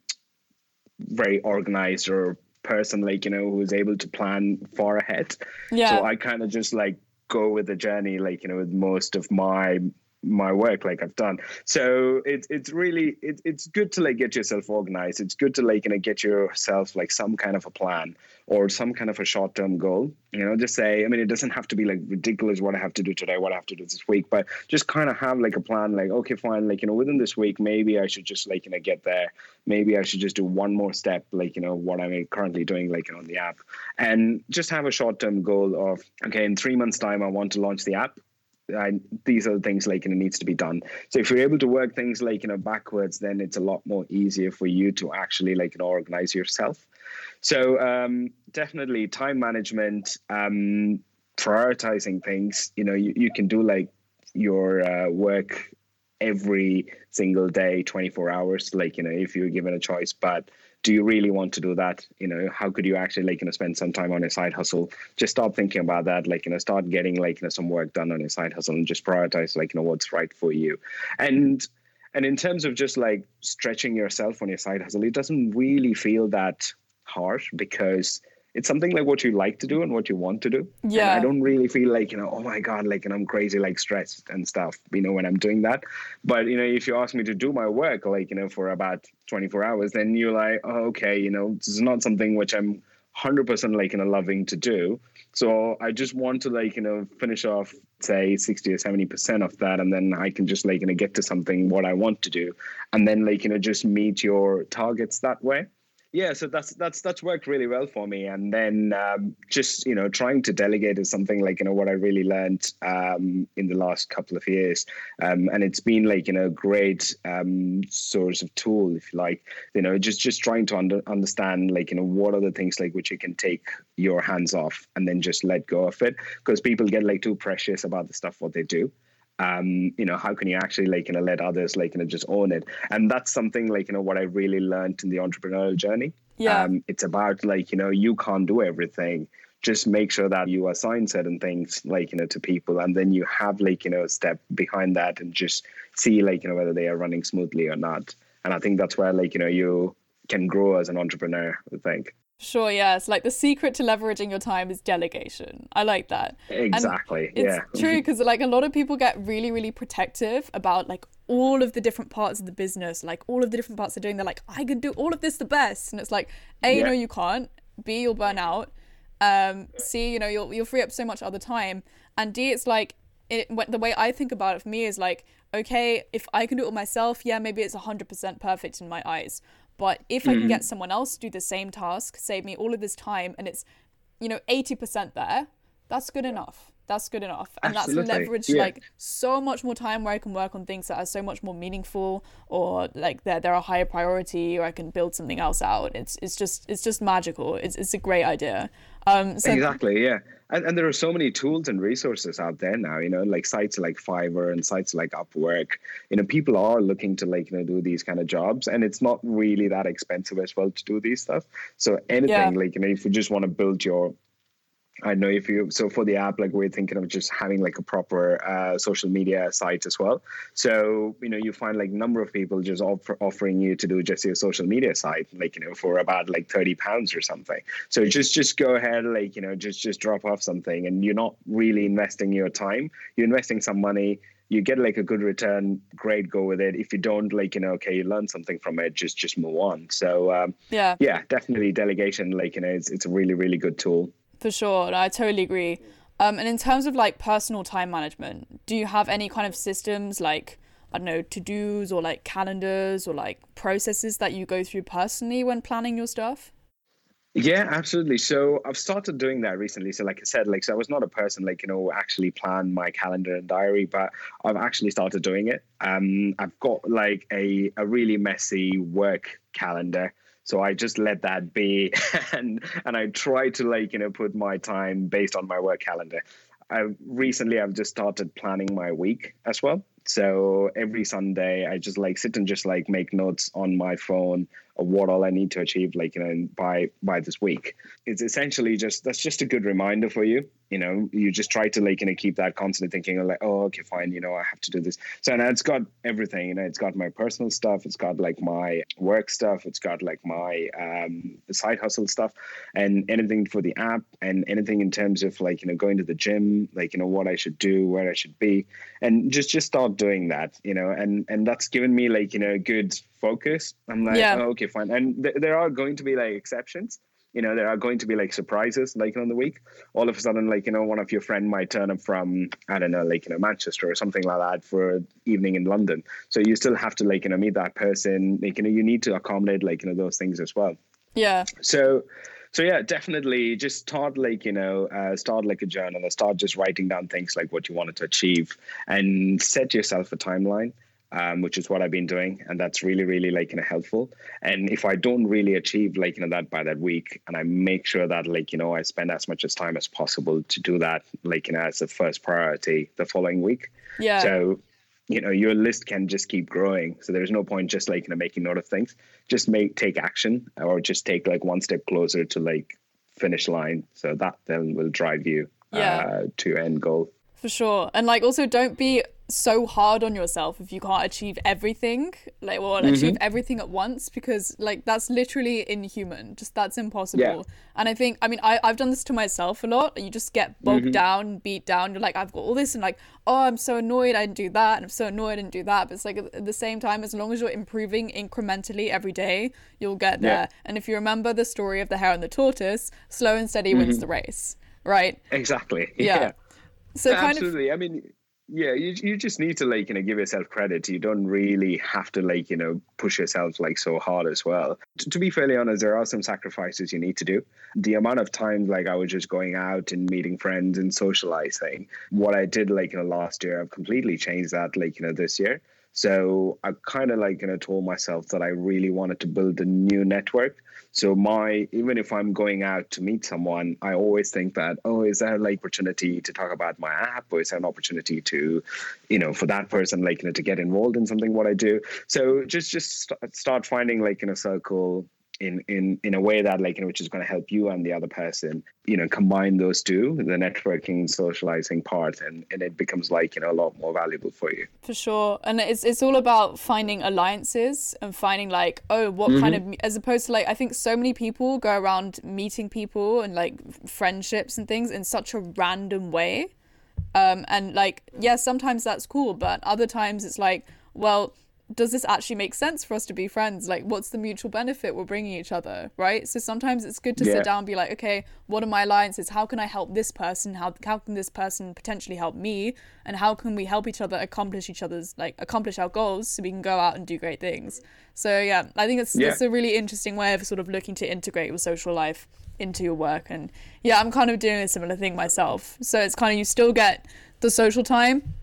very organized or person like you know who's able to plan far ahead. Yeah. So i kind of just like go with the journey like you know with most of my my work like i've done. So it's it's really it, it's good to like get yourself organized. It's good to like you know get yourself like some kind of a plan or some kind of a short-term goal you know just say i mean it doesn't have to be like ridiculous what i have to do today what i have to do this week but just kind of have like a plan like okay fine like you know within this week maybe i should just like you know get there maybe i should just do one more step like you know what i'm currently doing like on the app and just have a short-term goal of okay in three months time i want to launch the app I, these are the things like you know needs to be done. So if you're able to work things like you know backwards, then it's a lot more easier for you to actually like you know organize yourself. So um, definitely time management, um, prioritizing things. You know, you, you can do like your uh, work every single day, 24 hours, like, you know, if you're given a choice. But do you really want to do that? You know, how could you actually like, you know, spend some time on a side hustle? Just stop thinking about that. Like, you know, start getting like, you know, some work done on a side hustle and just prioritize like, you know, what's right for you. And and in terms of just like stretching yourself on your side hustle, it doesn't really feel that hard because it's something like what you like to do and what you want to do. And Yeah. I don't really feel like, you know, oh my God, like, and I'm crazy, like stressed and stuff, you know, when I'm doing that. But, you know, if you ask me to do my work, like, you know, for about 24 hours, then you're like, oh, okay, you know, this is not something which I'm 100% like, you know, loving to do. So I just want to like, you know, finish off, say 60 or 70% of that. And then I can just like, you know, get to something what I want to do. And then like, you know, just meet your targets that way yeah so that's that's that's worked really well for me. And then um, just you know trying to delegate is something like you know what i really learned um, in the last couple of years. Um, and it's been like you know great um, source of tool if you like. You know just just trying to under, understand like you know what are the things like which you can take your hands off and then just let go of it. Because people get like too precious about the stuff what they do um, you know, how can you actually like, you know, let others like, you know, just own it? And that's something like, you know, what I really learned in the entrepreneurial journey. Yeah. Um, it's about like, you know, you can't do everything. Just make sure that you assign certain things like, you know, to people and then you have like, you know, a step behind that and just see like, you know, whether they are running smoothly or not. And I think that's where like, you know, you can grow as an entrepreneur, I think. Sure, yes. Like the secret to leveraging your time is delegation. I like that. And Exactly. it's yeah. true because like a lot of people get really, really protective about like all of the different parts of the business, like all of the different parts they're doing. They're like, I can do all of this the best, and it's like, a, Yeah. no, you can't. B, you'll burn out. Um, C, you know, you'll you'll free up so much other time, and D, it's like it. The way I think about it for me is like, okay, if I can do it all myself, yeah, maybe it's hundred percent perfect in my eyes. But if I can get someone else to do the same task, save me all of this time, and it's, you know, eighty percent there, that's good enough. That's good enough. And Absolutely. that's leveraged Yeah. like so much more time where I can work on things that are so much more meaningful or like they're they're a higher priority or I can build something else out. It's it's just it's just magical. It's it's a great idea. Um so exactly yeah and, and there are so many tools and resources out there now you know like sites like fiverr and sites like upwork you know people are looking to like you know do these kind of jobs and it's not really that expensive as well to do these stuff so anything Yeah. like you know if you just want to build your I know if you so for the app, like we're thinking of just having like a proper uh, social media site as well. So you know you find like number of people just offer, offering you to do just your social media site, like you know for about like thirty pounds or something. So just just go ahead, like you know just just drop off something, and you're not really investing your time. You're investing some money. You get like a good return. Great, go with it. If you don't, like you know, okay, you learn something from it. Just just move on. So um, yeah. yeah, definitely delegation. Like you know, it's it's a really really good tool. For sure, I totally agree. Um, and in terms of like personal time management, do you have any kind of systems like I don't know to dos or like calendars or like processes that you go through personally when planning your stuff? Yeah, absolutely. So I've started doing that recently. So like I said, like so I was not a person like you know actually plan my calendar and diary, but I've actually started doing it. Um, I've got like a a really messy work calendar. So I just let that be, and and I try to like you know put my time based on my work calendar. I recently I've just started planning my week as well. So every Sunday I just like sit and just like make notes on my phone of what all I need to achieve, like you know, by by this week. It's essentially just that's just a good reminder for you. You know, you just try to like you know keep that constant thinking like, oh, okay, fine, you know, I have to do this. So now it's got everything. You know, it's got my personal stuff, it's got like my work stuff, it's got like my um, side hustle stuff, and anything for the app, and anything in terms of like you know going to the gym, like you know what I should do, where I should be, and just just start doing that. You know, and and that's given me like you know a good focus. I'm like, Yeah. oh, okay, fine. And th- there are going to be like exceptions. You know, there are going to be like surprises like on the week. All of a sudden, like, you know, one of your friend might turn up from, I don't know, like, you know, Manchester or something like that for evening in London. So you still have to like, you know, meet that person. Like, you know, you need to accommodate like, you know, those things as well Yeah, so so yeah definitely just start like you know uh, start like a journal start just writing down things like what you wanted to achieve and set yourself a timeline um, which is what I've been doing, and that's really, really like you know helpful. And if I don't really achieve like you know that by that week, and I make sure that like you know I spend as much as time as possible to do that, like you know as the first priority the following week. yeah. So, you know, your list can just keep growing. So there's no point just like you know making note of things. Just make take action or just take like one step closer to like finish line. So that then will drive you Yeah. uh, to end goal. For sure. And like also don't be so hard on yourself if you can't achieve everything. Like or Mm-hmm. achieve everything at once because like that's literally inhuman. Just that's impossible. Yeah. And I think I mean I, I've done this to myself a lot. You just get bogged Mm-hmm. down, beat down. You're like, I've got all this and like, oh I'm so annoyed I didn't do that and I'm so annoyed I didn't do that. But it's like at the same time, as long as you're improving incrementally every day, you'll get there. Yeah. And if you remember the story of the hare and the tortoise, slow and steady wins the race. Right? Exactly. Yeah. So kind of Absolutely. I mean, yeah, you you just need to like you know give yourself credit. You don't really have to like you know push yourself like so hard as well. T- to be fairly honest, there are some sacrifices you need to do. The amount of times like I was just going out and meeting friends and socializing, what I did like you know last year, I've completely changed that like you know this year. So I kind of like you know told myself that I really wanted to build a new network. So my even if I'm going out to meet someone, I always think that oh, is there like opportunity to talk about my app, or is there an opportunity to, you know, for that person like you know to get involved in something what I do. So just just st- start finding like in a circle in in in a way that like you know which is going to help you and the other person you know combine those two the networking socializing part and and it becomes like you know a lot more valuable for you. For sure, and it's it's all about finding alliances and finding like oh what kind of as opposed to like I think so many people go around meeting people and like friendships and things in such a random way, um and like yeah sometimes that's cool but other times it's like well does this actually make sense for us to be friends like what's the mutual benefit we're bringing each other right so sometimes it's good to Yeah. sit down and be like okay what are my alliances how can i help this person how, how can this person potentially help me and how can we help each other accomplish each other's like accomplish our goals so we can go out and do great things so yeah i think it's Yeah. it's a really interesting way of sort of looking to integrate with social life into your work. And yeah, I'm kind of doing a similar thing myself. So it's kind of you still get the social time,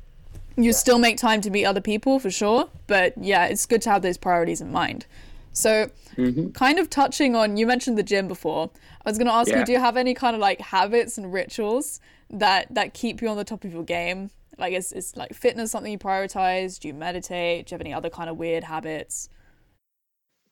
you yeah. still make time to meet other people for sure. But yeah, it's good to have those priorities in mind. So, mm-hmm. kind of touching on, you mentioned the gym before. I was going to ask yeah. you, do you have any kind of like habits and rituals that that keep you on the top of your game? Like, is is like fitness something you prioritize? Do you meditate? Do you have any other kind of weird habits?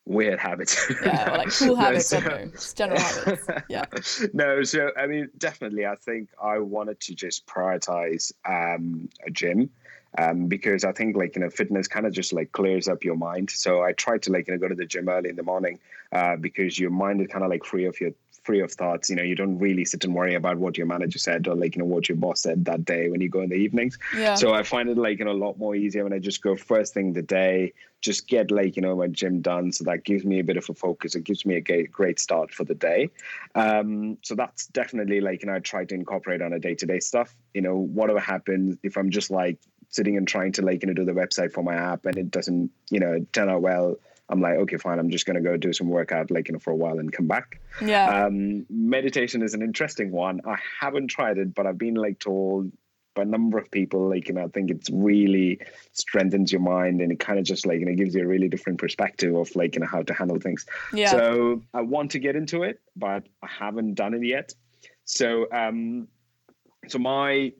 Weird habits. yeah, like cool habits. no, so, just general habits. Yeah. No, so I mean, definitely, I think I wanted to just prioritize um, a gym um, because I think like you know fitness kind of just like clears up your mind. So I try to like you know go to the gym early in the morning uh, because your mind is kind of like free of your free of thoughts. You know, you don't really sit and worry about what your manager said or like you know what your boss said that day when you go in the evenings. Yeah. So I find it like you know a lot more easier when I just go first thing the day, just get like you know my gym done. So that gives me a bit of a focus. It gives me a great start for the day. Um, so that's definitely like you know I try to incorporate on a day to day stuff. You know, whatever happens if I'm just like sitting and trying to like you know do the website for my app and it doesn't you know turn out well i'm like okay fine i'm just going to go do some workout like you know for a while and come back. Yeah. Um meditation is an interesting one. I haven't tried it but i've been like told by a number of people like you know i think it's really strengthens your mind and it kind of just like you know gives you a really different perspective of like you know how to handle things. Yeah. So i want to get into it but i haven't done it yet. So um so my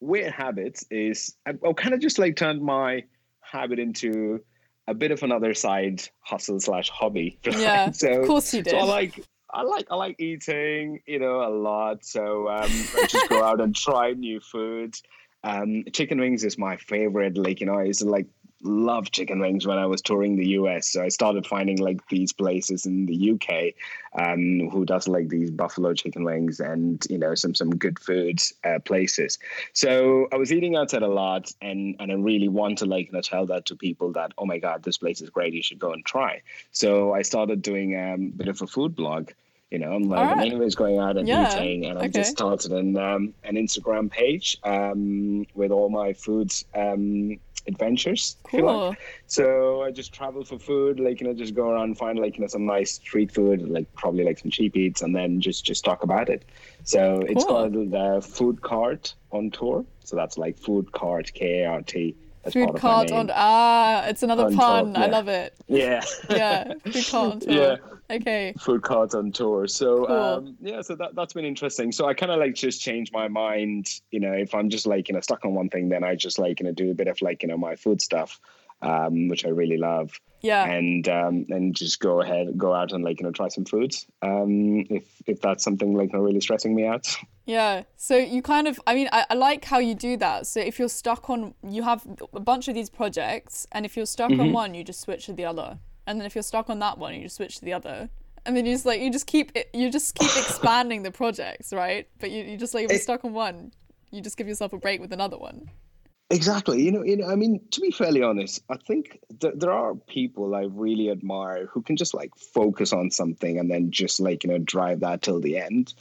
weird habits is I, I kind of just like turned my habit into a bit of another side hustle slash hobby. Yeah, so, of course you did. So I like I like I like eating, you know, a lot. So um, I just go out and try new foods. Um, chicken wings is my favorite. Like you know, it's like loved chicken wings when I was touring the US. So I started finding like these places in the UK um, who does like these buffalo chicken wings and you know some some good food uh, places. So I was eating outside a lot, and and I really want to like you know, tell that to people that oh my god this place is great, you should go and try. So I started doing um, a bit of a food blog you know, I'm like, right. anyways going out and yeah. eating, and I okay. just started an um, an Instagram page um, with all my foods um, adventures. Cool. Like. So I just travel for food, like you know, just go around find like you know some nice street food, like probably like some cheap eats, and then just just talk about it. So cool. it's called the Food Cart on Tour. So that's like Food Cart K A R T food cart on ah, it's another on pun. Yeah. I love it. Yeah. yeah. Food cart on tour. Yeah. Okay. Food cart on tour. So cool. um, yeah, so that that's been interesting. So I kind of like just change my mind. You know, if I'm just like you know stuck on one thing, then I just like you know do a bit of like you know my food stuff, um, which I really love. Yeah. And um, and just go ahead, go out and like you know try some foods. Um, if if that's something like not really stressing me out. Yeah. So you kind of, I mean, I, I like how you do that. So if you're stuck on, you have a bunch of these projects, and if you're stuck mm-hmm. on one, you just switch to the other. And then if you're stuck on that one, you just switch to the other. And then you just like, you just keep, you just keep expanding the projects, right? But you, you just like, if you're stuck on one, you just give yourself a break with another one. Exactly. You know, you know. I mean, to be fairly honest, I think th- there are people I really admire who can just like focus on something and then just like you know drive that till the end.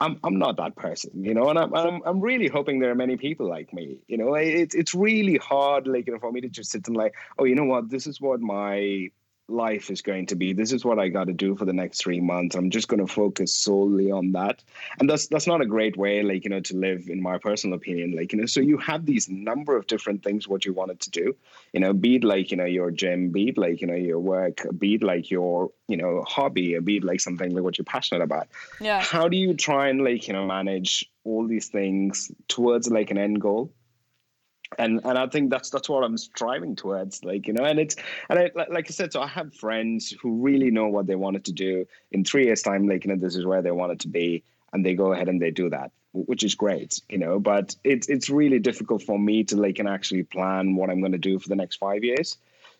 I'm I'm not that person, you know, and I'm I'm I'm really hoping there are many people like me. You know, it's it's really hard, like you know, for me to just sit and like, oh, you know what, this is what my life is going to be. This is what i got to do for the next three months. I'm just going to focus solely on that. And that's that's not a great way like you know to live in my personal opinion like you know so you have these number of different things what you wanted to do you know be it like you know your gym be it like you know your work be it like your you know hobby be it like something like what you're passionate about. Yeah. How do you try and like you know manage all these things towards like an end goal and and I think that's that's what I'm striving towards. Like you know, and it's and I, like I said, so I have friends who really know what they wanted to do. In three years' time, like you know, this is where they wanted to be, and they go ahead and they do that, which is great. You know, but it's it's really difficult for me to like and actually plan what I'm going to do for the next five years.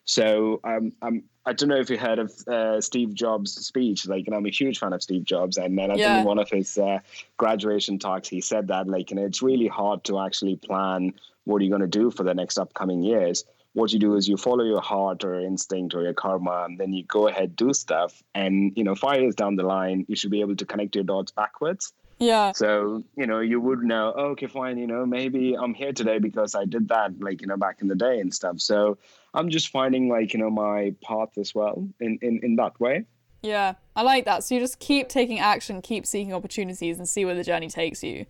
So um, I'm I don't know if you heard of uh, Steve Jobs' speech. Like, know, I'm a huge fan of Steve Jobs, and then I yeah. think in one of his uh, graduation talks, he said that like, you know, it's really hard to actually plan what are you going to do for the next upcoming years? What you do is you follow your heart or instinct or your karma and then you go ahead do stuff. And you know five years down the line you should be able to connect your dots backwards. Yeah. So you know you would know oh, okay fine you know maybe i'm here today because i did that like you know back in the day and stuff. So i'm just finding like you know my path as well in in, in that way. Yeah, I like that. So you just keep taking action, keep seeking opportunities, and see where the journey takes you.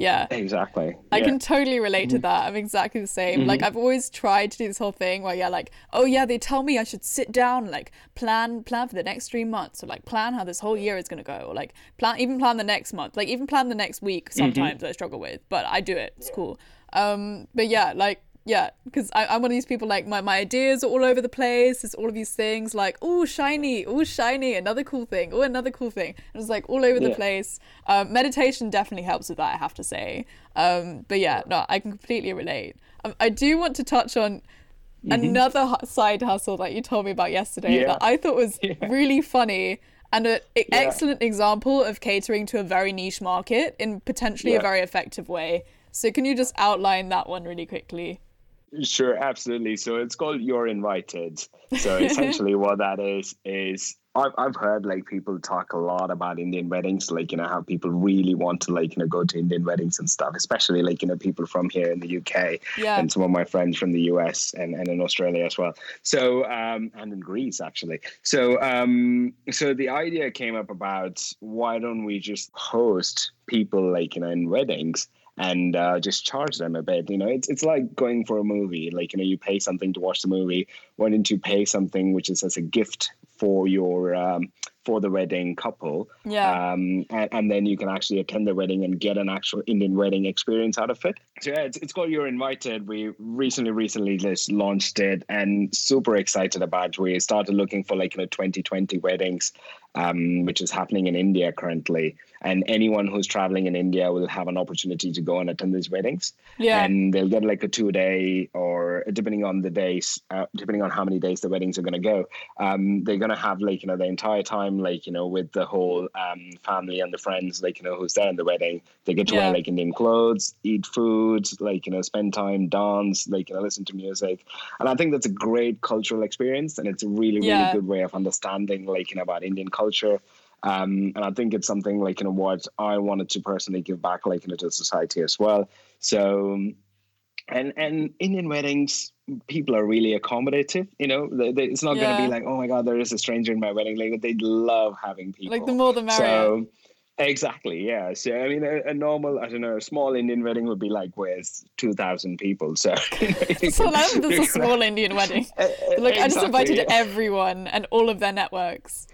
Yeah. Exactly. I yeah. can totally relate to mm-hmm. that. I'm exactly the same. Like mm-hmm. I've always tried to do this whole thing where yeah, like, oh yeah, they tell me I should sit down, like plan plan for the next three months, or like plan how this whole year is gonna go, or like plan even plan the next month, like even plan the next week. Mm-hmm. Sometimes I struggle with, but I do it. It's cool. Um, but yeah, like yeah, because I'm one of these people like my, my ideas are all over the place. There's all of these things like oh shiny, oh shiny, another cool thing, oh another cool thing. And it's like all over the place. Um, meditation definitely helps with that, I have to say. Um, but yeah, no, I can completely relate. Um, I do want to touch on another hu- side hustle that you told me about yesterday Yeah. that I thought was Yeah. really funny and an excellent example of catering to a very niche market in potentially a very effective way. So can you just outline that one really quickly? Sure, absolutely. So it's called You're Invited. So essentially, what that is is I've I've heard like people talk a lot about Indian weddings, like you know how people really want to like you know go to Indian weddings and stuff, especially like you know people from here in the UK Yeah. and some of my friends from the US and, and in Australia as well. So um, and in Greece actually. So um, so the idea came up about why don't we just host people like you know in weddings and uh, just charge them a bit. You know, it's it's like going for a movie. Like you know, you pay something to watch the movie. Why don't you pay something which is as a gift for your um, for the wedding couple? Yeah. Um, and, and then you can actually attend the wedding and get an actual Indian wedding experience out of it. So yeah, it's, it's called You're Invited. We recently recently just launched it and super excited about. We started looking for like you know 2020 weddings, um, which is happening in India currently. And anyone who's traveling in India will have an opportunity to go and attend these weddings. Yeah. And they'll get like a two day or depending on the days, uh, depending on how many days the weddings are going to go, um, they're going to have like, you know, the entire time, like, you know, with the whole um, family and the friends, like, you know, who's there in the wedding. They get to Yeah. wear like Indian clothes, eat food, like, you know, spend time, dance, like, you know, listen to music. And I think that's a great cultural experience. And it's a really, really Yeah. good way of understanding, like, you know, about Indian culture. Um, and I think it's something like you know what I wanted to personally give back, like you know, to society as well. So, and and Indian weddings, people are really accommodative. You know, they, they, it's not going to be like, oh my god, there is a stranger in my wedding. Like they love having people. Like the more the merrier. So exactly, yeah. So I mean, a, a normal, I don't know, a small Indian wedding would be like with two thousand people. So, so that's, a small Indian wedding. Like I just invited yeah. everyone and all of their networks.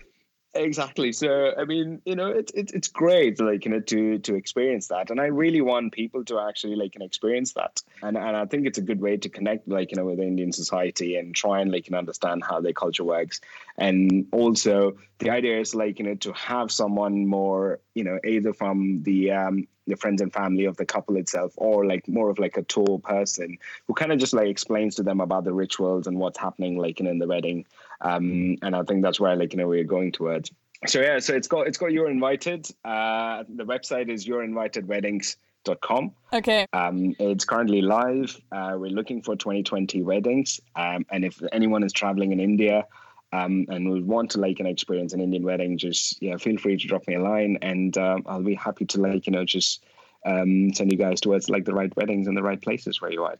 Exactly. So i mean you know it's it's it's great like you know to to experience that. And i really want people to actually like you know, experience that. And and i think it's a good way to connect like you know with indian society and try and like you know, understand how their culture works. And also the idea is like you know to have someone more you know either from the um the friends and family of the couple itself or like more of like a tour person who kind of just like explains to them about the rituals and what's happening like in the wedding um and i think that's where like you know we're going towards so yeah so it's called it's called you're invited uh the website is you'reinvitedweddings.com Okay. um, it's currently live. Uh, we're looking for 2020 weddings, um, and if anyone is traveling in India um, and would want to like an experience an Indian wedding, just yeah, feel free to drop me a line, and um, I'll be happy to like you know just um, send you guys towards like the right weddings and the right places where you are.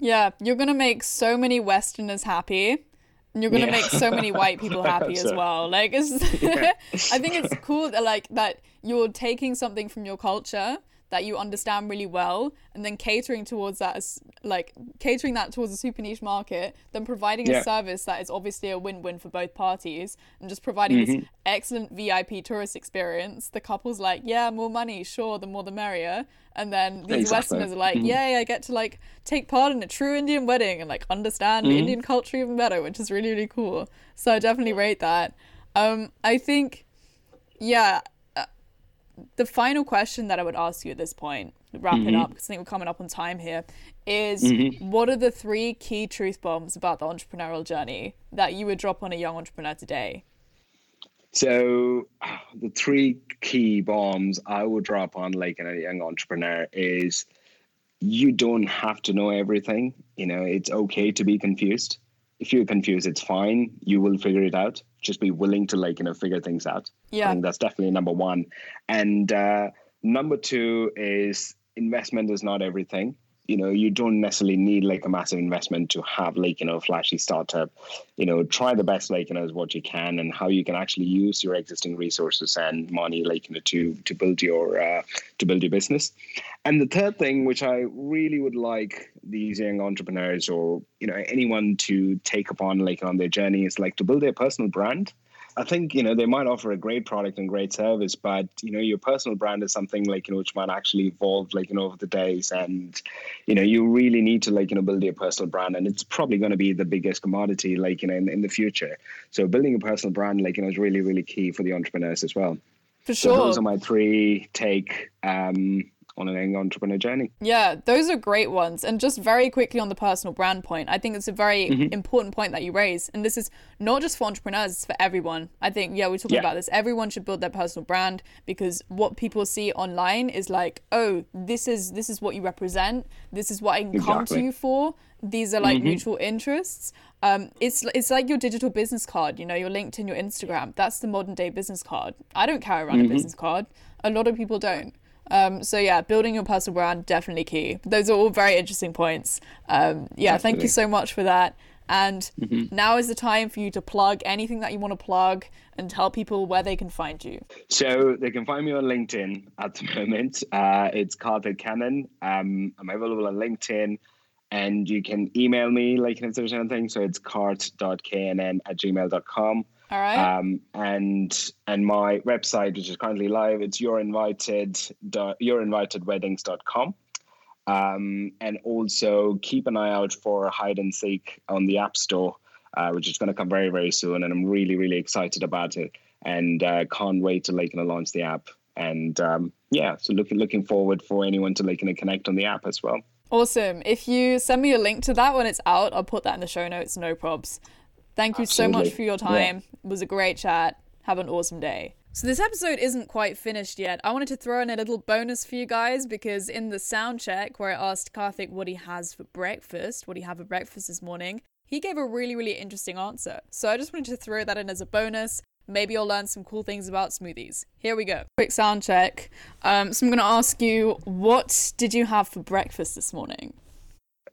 Yeah, you're gonna make so many Westerners happy. And you're gonna Yeah. make so many white people happy as so. well. Like, it's, I think it's cool that like that you're taking something from your culture that you understand really well, and then catering towards that as like catering that towards a super niche market, then providing Yeah. a service that is obviously a win-win for both parties, and just providing Mm-hmm. this excellent VIP tourist experience. The couple's like, yeah, more money, sure, the more the merrier, and then these Exactly. Westerners are like, Mhm. yay, I get to like take part in a true Indian wedding and like understand Mm-hmm. Indian culture even better, which is really really cool. So I definitely rate that. Um, I think, yeah, the final question that I would ask you at this point, wrap Mm-hmm. it up because I think we're coming up on time here, is what are the three key truth bombs about the entrepreneurial journey that you would drop on a young entrepreneur today? So the three key bombs I would drop on like a young entrepreneur is you don't have to know everything. You know, it's okay to be confused. If you're confused, it's fine. You will figure it out. Just be willing to like, you know, figure things out. Yeah. I think that's definitely number one. And uh, number two is investment is not everything. you know you don't necessarily need like a massive investment to have like you know a flashy startup you know try the best like you know as what you can and how you can actually use your existing resources and money like you know to to build your uh, to build your business and the third thing which i really would like these young entrepreneurs or you know anyone to take upon like on their journey is like to build their personal brand I think you know they might offer a great product and great service, but you know your personal brand is something like you know which might actually evolve like you know over the days, and you know you really need to like you know build your personal brand, and it's probably going to be the biggest commodity like you know in, in the future. So building a personal brand like you know is really really key for the entrepreneurs as well. For sure, so those are my three take. Um, on an young entrepreneur journey. Yeah, those are great ones. And just very quickly on the personal brand point, I think it's a very mm-hmm. important point that you raise. And this is not just for entrepreneurs, it's for everyone. I think, yeah, we're talking yeah. about this. Everyone should build their personal brand because what people see online is like, oh, this is this is what you represent. This is what I can exactly. come to you for. These are like mm-hmm. mutual interests. Um, it's it's like your digital business card, you know, your LinkedIn, your Instagram. That's the modern day business card. I don't carry around mm-hmm. a business card. A lot of people don't. Um, so yeah, building your personal brand definitely key. Those are all very interesting points. Um, yeah, Absolutely. thank you so much for that. And mm-hmm. now is the time for you to plug anything that you want to plug and tell people where they can find you. So they can find me on LinkedIn at the moment. Uh, it's Karthic Kannan. Um, I'm available on LinkedIn and you can email me like if there's anything. So it's kart.knn at gmail.com. All right. Um, and and my website, which is currently live, it's yourinvited youreinvitedweddings.com. Um, and also keep an eye out for hide and seek on the App Store, uh, which is going to come very very soon, and I'm really really excited about it, and uh, can't wait to like know, launch the app. And um, yeah, so looking looking forward for anyone to like and connect on the app as well. Awesome. If you send me a link to that when it's out, I'll put that in the show notes. No probs. Thank you Absolutely. so much for your time. Yeah. It was a great chat. Have an awesome day. So, this episode isn't quite finished yet. I wanted to throw in a little bonus for you guys because in the sound check where I asked Karthic what he has for breakfast, what he had for breakfast this morning, he gave a really, really interesting answer. So, I just wanted to throw that in as a bonus. Maybe you'll learn some cool things about smoothies. Here we go. Quick sound check. Um, so, I'm going to ask you, what did you have for breakfast this morning?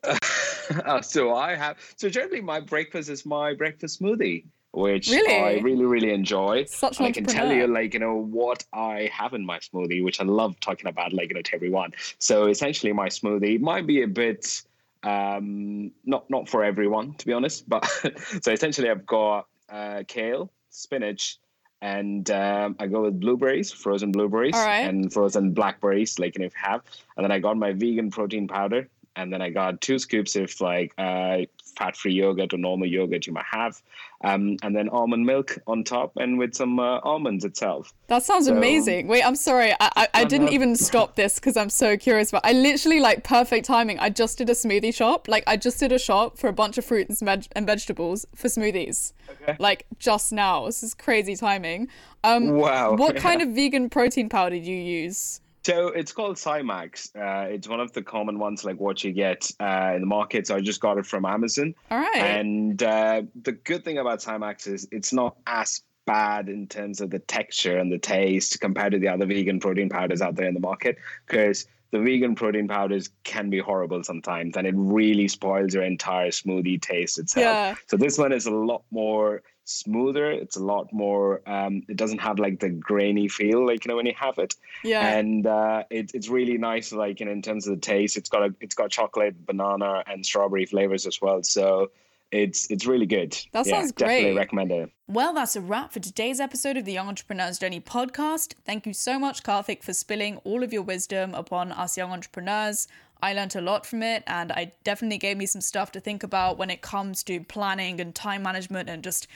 Uh, so I have so generally my breakfast is my breakfast smoothie, which really? I really really enjoy. Such I can tell you like you know what I have in my smoothie, which I love talking about like you know to everyone. So essentially, my smoothie might be a bit um, not not for everyone to be honest, but so essentially I've got uh, kale, spinach, and um, I go with blueberries, frozen blueberries, and frozen blackberries, like you if you have. And then I got my vegan protein powder, and then I got two scoops of like uh, fat-free yogurt or normal yogurt you might have, um, and then almond milk on top, and with some uh, almonds itself. That sounds so, amazing. Wait, I'm sorry, I I, I didn't even stop this because I'm so curious. But I literally like perfect timing. I just did a smoothie shop. Like I just did a shop for a bunch of fruits and, veg- and vegetables for smoothies. Okay. Like just now. This is crazy timing. Um, wow. What yeah. kind of vegan protein powder do you use? So it's called Sci-MX. Uh, it's one of the common ones, like what you get uh, in the market. So I just got it from Amazon. All right. And uh, the good thing about Sci-MX is it's not as bad in terms of the texture and the taste compared to the other vegan protein powders out there in the market. Because the vegan protein powders can be horrible sometimes, and it really spoils your entire smoothie taste itself. Yeah. So this one is a lot more smoother. It's a lot more. Um, it doesn't have like the grainy feel like you know when you have it. Yeah. And uh, it, it's really nice. Like you know, in terms of the taste, it's got a it's got chocolate, banana, and strawberry flavors as well. So it's it's really good. That sounds great. Definitely recommend it. Well, that's a wrap for today's episode of the Young Entrepreneur's Journey podcast. Thank you so much, Karthic, for spilling all of your wisdom upon us young entrepreneurs. I learned a lot from it, and I definitely gave me some stuff to think about when it comes to planning and time management and just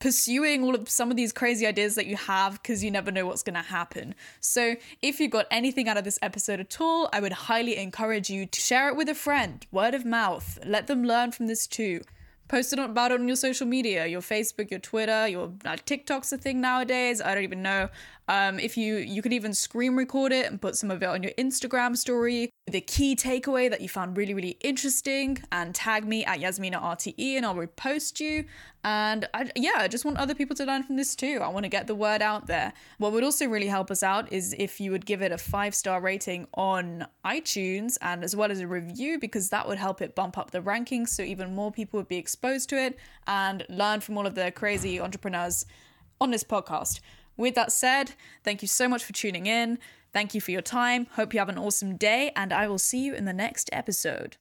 pursuing all of some of these crazy ideas that you have because you never know what's going to happen. So, if you got anything out of this episode at all, I would highly encourage you to share it with a friend, word of mouth. Let them learn from this too. Post it about it on your social media, your Facebook, your Twitter, your uh, TikTok's a thing nowadays. I don't even know. Um, if you you could even screen record it and put some of it on your Instagram story, the key takeaway that you found really really interesting, and tag me at Yasmina RTE, and I'll repost you. And I, yeah, I just want other people to learn from this too. I want to get the word out there. What would also really help us out is if you would give it a five star rating on iTunes and as well as a review, because that would help it bump up the rankings so even more people would be exposed to it and learn from all of the crazy entrepreneurs on this podcast. With that said, thank you so much for tuning in. Thank you for your time. Hope you have an awesome day, and I will see you in the next episode.